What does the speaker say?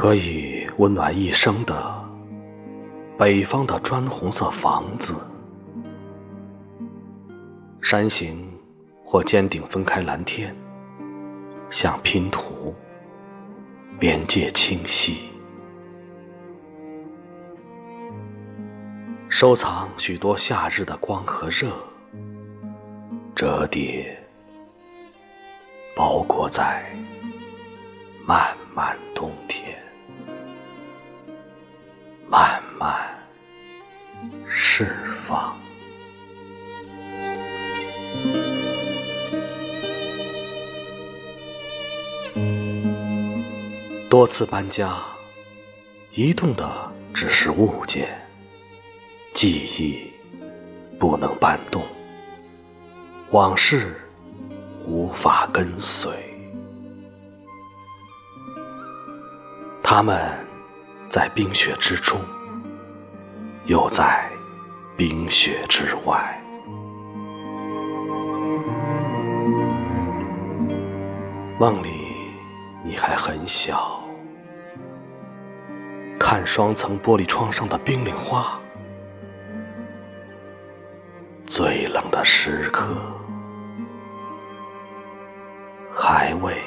可以温暖一生的北方的砖红色房子，山形或尖顶分开蓝天，像拼图，边界清晰。收藏许多夏日的光和热，折叠，包裹在漫漫冬天，慢慢释放。多次搬家，移动的只是物件。记忆不能搬动，往事无法跟随，他们在冰雪之中，又在冰雪之外。梦里你还很小，看双层玻璃窗上的冰凌花。最冷的时刻，还未